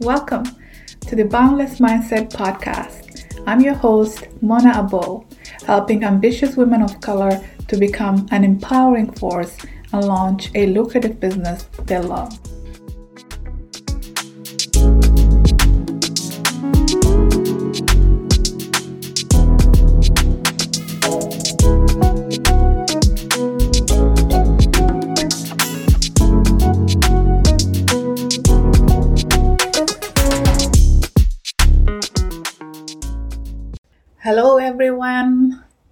Welcome to the Boundless Mindset Podcast. I'm your host, Mona Abo, helping ambitious women of color to become an empowering force and launch a lucrative business they love.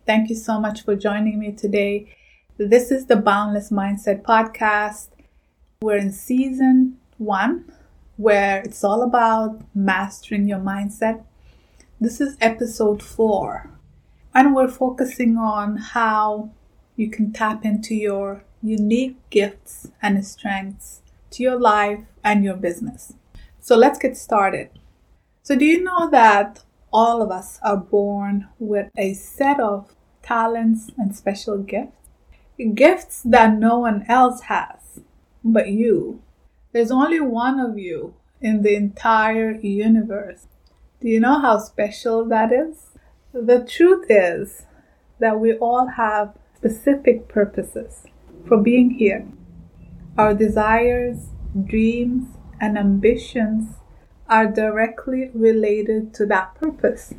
Thank you so much for joining me today. This is the Boundless Mindset Podcast. We're in season one, where it's all about mastering your mindset. This is episode four, and we're focusing on how you can tap into your unique gifts and strengths to your life and your business. So let's get started. So, do you know that all of us are born with a set of talents and special gifts. Gifts that no one else has but you. There's only one of you in the entire universe. Do you know how special that is? The truth is that we all have specific purposes for being here. Our desires, dreams, and ambitions are directly related to that purpose.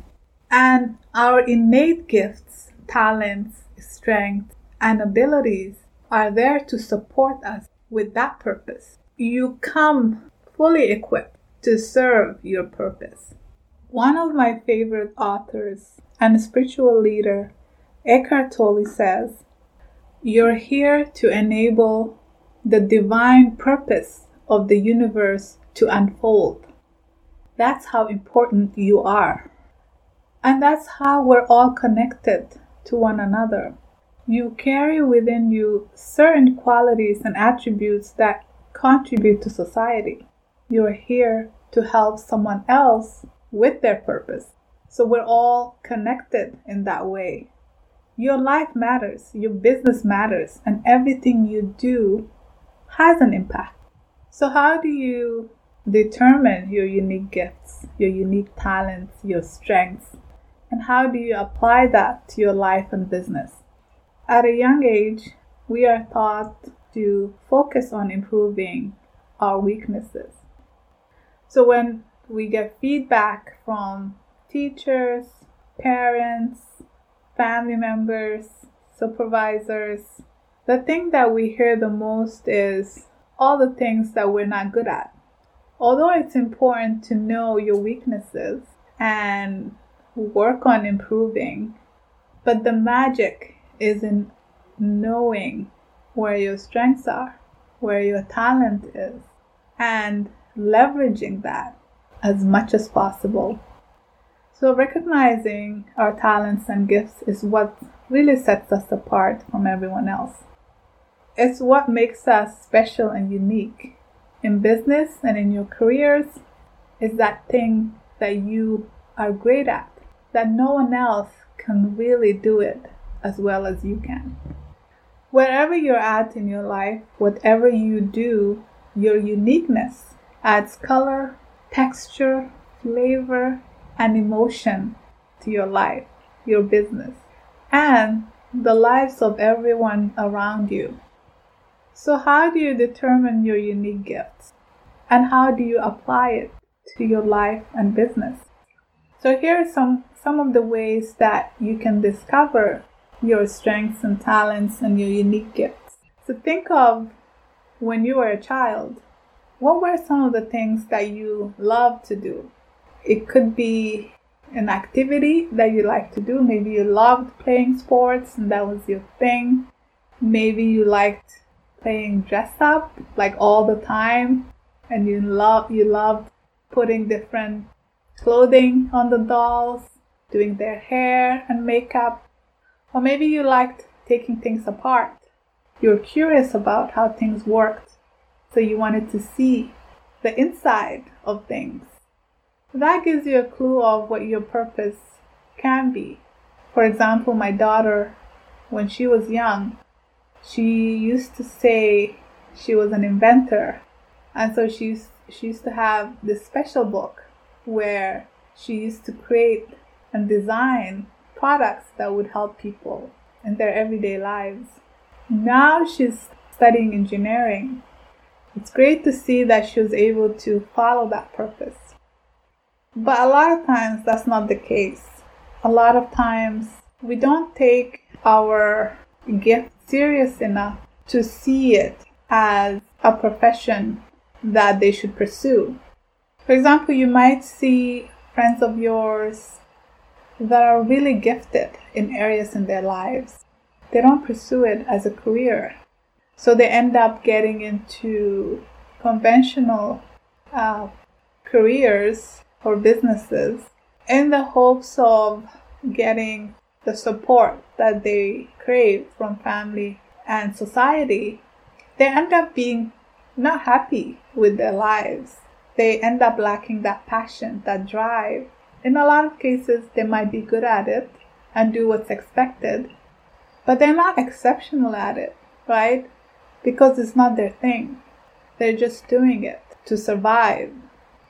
And our innate gifts, talents, strengths, and abilities are there to support us with that purpose. You come fully equipped to serve your purpose. One of my favorite authors and spiritual leader, Eckhart Tolle says, You're here to enable the divine purpose of the universe to unfold. That's how important you are. And that's how we're all connected to one another. You carry within you certain qualities and attributes that contribute to society. You're here to help someone else with their purpose. So we're all connected in that way. Your life matters, your business matters, and everything you do has an impact. So, how do you determine your unique gifts, your unique talents, your strengths, and how do you apply that to your life and business? At a young age, we are taught to focus on improving our weaknesses. So when we get feedback from teachers, parents, family members, supervisors, the thing that we hear the most is all the things that we're not good at although it's important to know your weaknesses and work on improving, but the magic is in knowing where your strengths are, where your talent is, and leveraging that as much as possible. So, recognizing our talents and gifts is what really sets us apart from everyone else. It's what makes us special and unique in business and in your careers is that thing that you are great at, that no one else can really do it as well as you can. Wherever you're at in your life, whatever you do, your uniqueness adds color, texture, flavor, and emotion to your life, your business, and the lives of everyone around you. So, how do you determine your unique gifts? And how do you apply it to your life and business? So, here are some, some of the ways that you can discover your strengths and talents and your unique gifts. So, think of when you were a child. What were some of the things that you loved to do? It could be an activity that you like to do. Maybe you loved playing sports and that was your thing. Maybe you liked playing dress up like all the time and you love you loved putting different clothing on the dolls doing their hair and makeup. Or maybe you liked taking things apart. You're curious about how things worked so you wanted to see the inside of things. That gives you a clue of what your purpose can be. For example my daughter when she was young she used to say she was an inventor. And so she she used to have this special book where she used to create and design products that would help people in their everyday lives. Now she's studying engineering. It's great to see that she was able to follow that purpose. But a lot of times that's not the case. A lot of times we don't take our gift serious enough to see it as a profession that they should pursue. For example, you might see friends of yours that are really gifted in areas in their lives. They don't pursue it as a career. So they end up getting into conventional uh, careers or businesses in the hopes of getting the support that they crave from family and society. They end up being not happy with their lives. They end up lacking that passion, that drive. In a lot of cases, they might be good at it and do what's expected, but they're not exceptional at it, right? Because it's not their thing. They're just doing it to survive.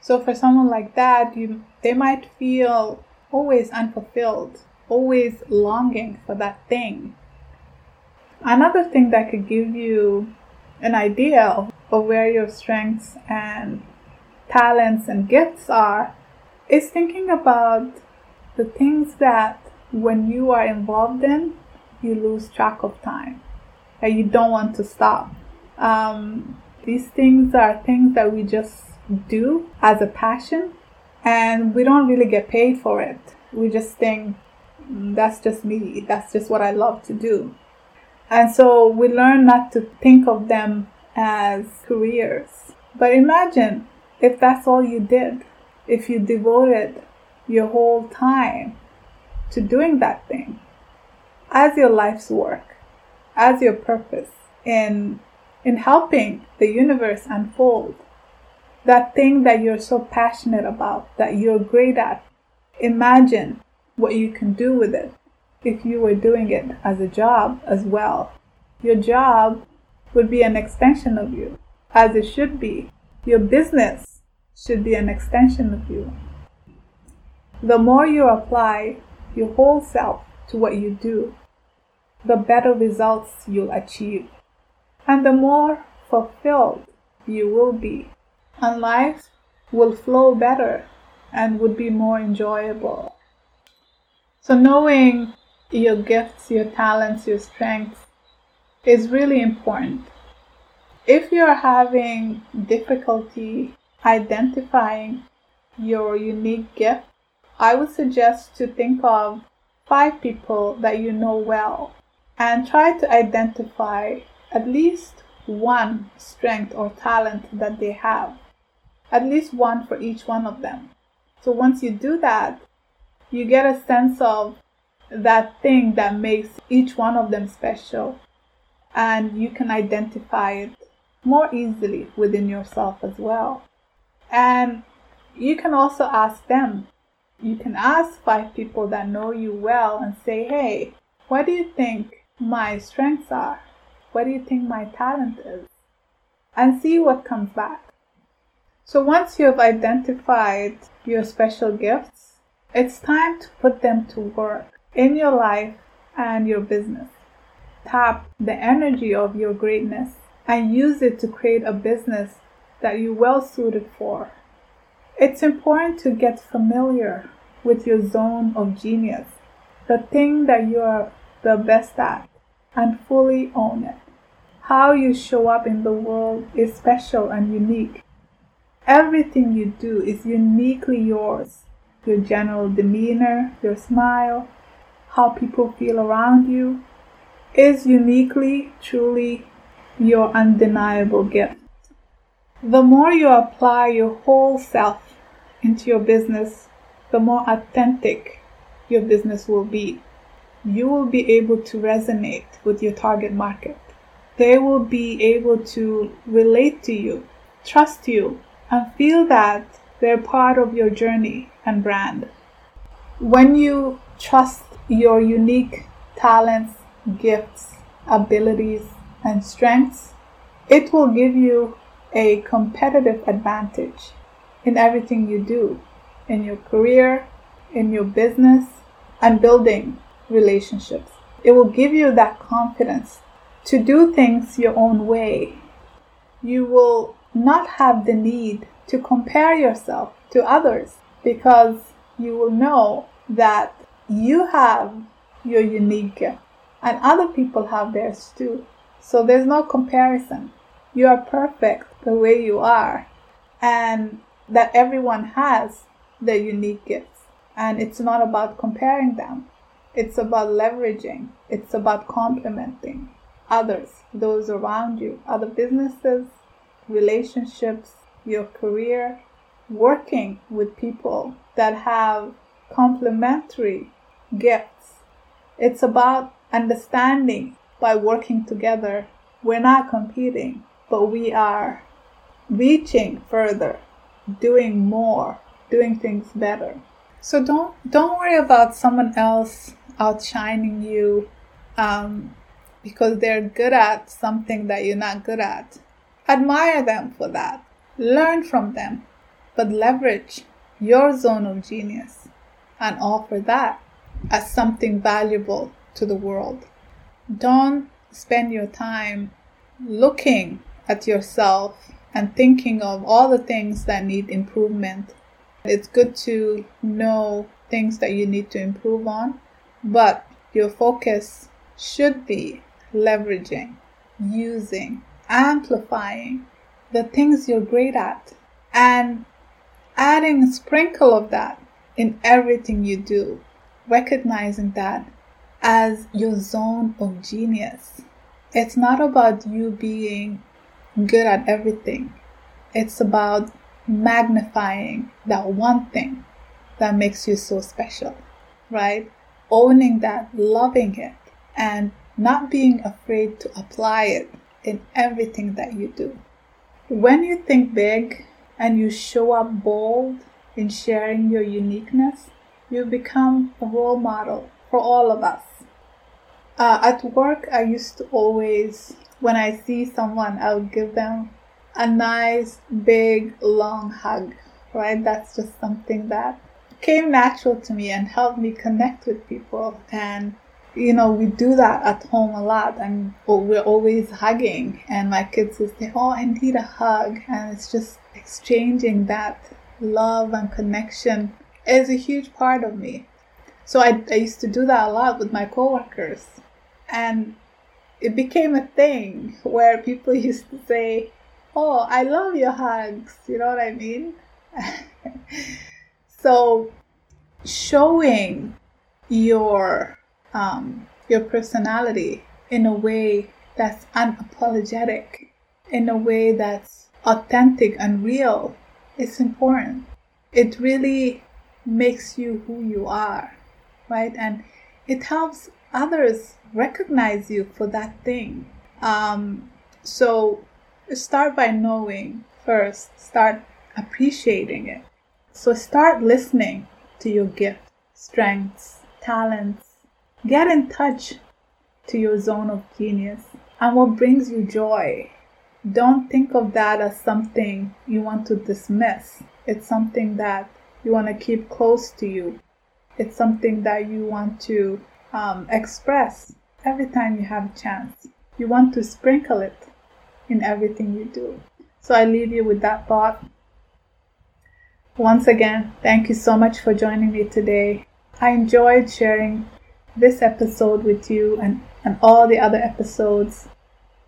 So for someone like that, you they might feel always unfulfilled, always longing for that thing. Another thing that could give you an idea of, of where your strengths and talents and gifts are is thinking about the things that when you are involved in, you lose track of time and you don't want to stop. Um, these things are things that we just do as a passion and we don't really get paid for it. We just think mm, that's just me, that's just what I love to do. And so we learn not to think of them as careers. But imagine if that's all you did, if you devoted your whole time to doing that thing as your life's work, as your purpose in in helping the universe unfold that thing that you're so passionate about, that you're great at. Imagine what you can do with it if you were doing it as a job as well. Your job would be an extension of you, as it should be. Your business should be an extension of you. The more you apply your whole self to what you do, the better results you'll achieve, and the more fulfilled you will be, and life will flow better and would be more enjoyable. So, knowing your gifts, your talents, your strengths is really important. If you're having difficulty identifying your unique gift, I would suggest to think of five people that you know well and try to identify at least one strength or talent that they have. At least one for each one of them. So once you do that, you get a sense of that thing that makes each one of them special and you can identify it more easily within yourself as well. And you can also ask them. You can ask five people that know you well and say, hey, what do you think my strengths are? What do you think my talent is? And see what comes back. So once you have identified your special gifts, it's time to put them to work in your life and your business tap the energy of your greatness and use it to create a business that you're well suited for. It's important to get familiar with your zone of genius, the thing that you are the best at, and fully own it. How you show up in the world is special and unique. Everything you do is uniquely yours. Your general demeanor, your smile, how people feel around you, is uniquely, truly your undeniable gift. The more you apply your whole self into your business, the more authentic your business will be. You will be able to resonate with your target market. They will be able to relate to you, trust you, and feel that they're part of your journey and brand. When you trust your unique talents gifts, abilities, and strengths, it will give you a competitive advantage in everything you do, in your career, in your business, and building relationships. It will give you that confidence to do things your own way. You will not have the need to compare yourself to others because you will know that you have your unique gift and other people have theirs too. So there's no comparison. You are perfect the way you are, and that everyone has their unique gifts. And it's not about comparing them, it's about leveraging, it's about complementing others, those around you, other businesses, relationships, your career, working with people that have complementary gifts. It's about understanding by working together. We're not competing, but we are reaching further, doing more, doing things better. So don't don't worry about someone else outshining you um, because they're good at something that you're not good at. Admire them for that. Learn from them, but leverage your zone of genius and offer that as something valuable to the world. Don't spend your time looking at yourself and thinking of all the things that need improvement. It's good to know things that you need to improve on, but your focus should be leveraging, using, amplifying the things you're great at and adding a sprinkle of that in everything you do, recognizing that as your zone of genius. It's not about you being good at everything. It's about magnifying that one thing that makes you so special, right? Owning that, loving it, and not being afraid to apply it in everything that you do. When you think big and you show up bold in sharing your uniqueness, you become a role model for all of us. Uh, at work, I used to always, when I see someone, I'll give them a nice, big, long hug, right? That's just something that came natural to me and helped me connect with people and you know, we do that at home a lot and we're always hugging. And my kids will say, Oh, I need a hug. And it's just exchanging that love and connection is a huge part of me. So I, I used to do that a lot with my coworkers. And it became a thing where people used to say, Oh, I love your hugs. You know what I mean? so showing your um, your personality in a way that's unapologetic, in a way that's authentic and real, it's important. It really makes you who you are, right? And it helps others recognize you for that thing. Um, so start by knowing first, start appreciating it. So start listening to your gifts, strengths, talents, Get in touch to your zone of genius and what brings you joy. Don't think of that as something you want to dismiss. It's something that you want to keep close to you. It's something that you want to um, express every time you have a chance. You want to sprinkle it in everything you do. So I leave you with that thought. Once again, thank you so much for joining me today. I enjoyed sharing this episode with you and, and all the other episodes.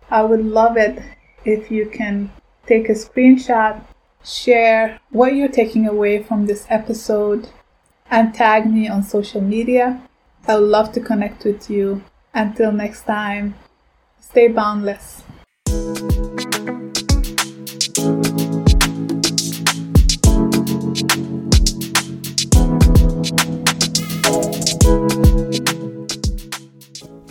I would love it if you can take a screenshot, share what you're taking away from this episode, and tag me on social media. I would love to connect with you. Until next time, stay boundless.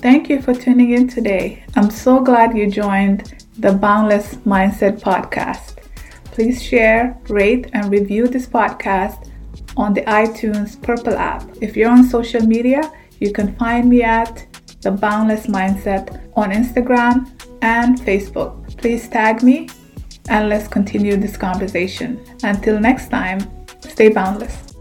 Thank you for tuning in today. I'm so glad you joined the Boundless Mindset podcast. Please share, rate, and review this podcast on the iTunes Purple app. If you're on social media, you can find me at The Boundless Mindset on Instagram and Facebook. Please tag me and let's continue this conversation. Until next time, stay boundless.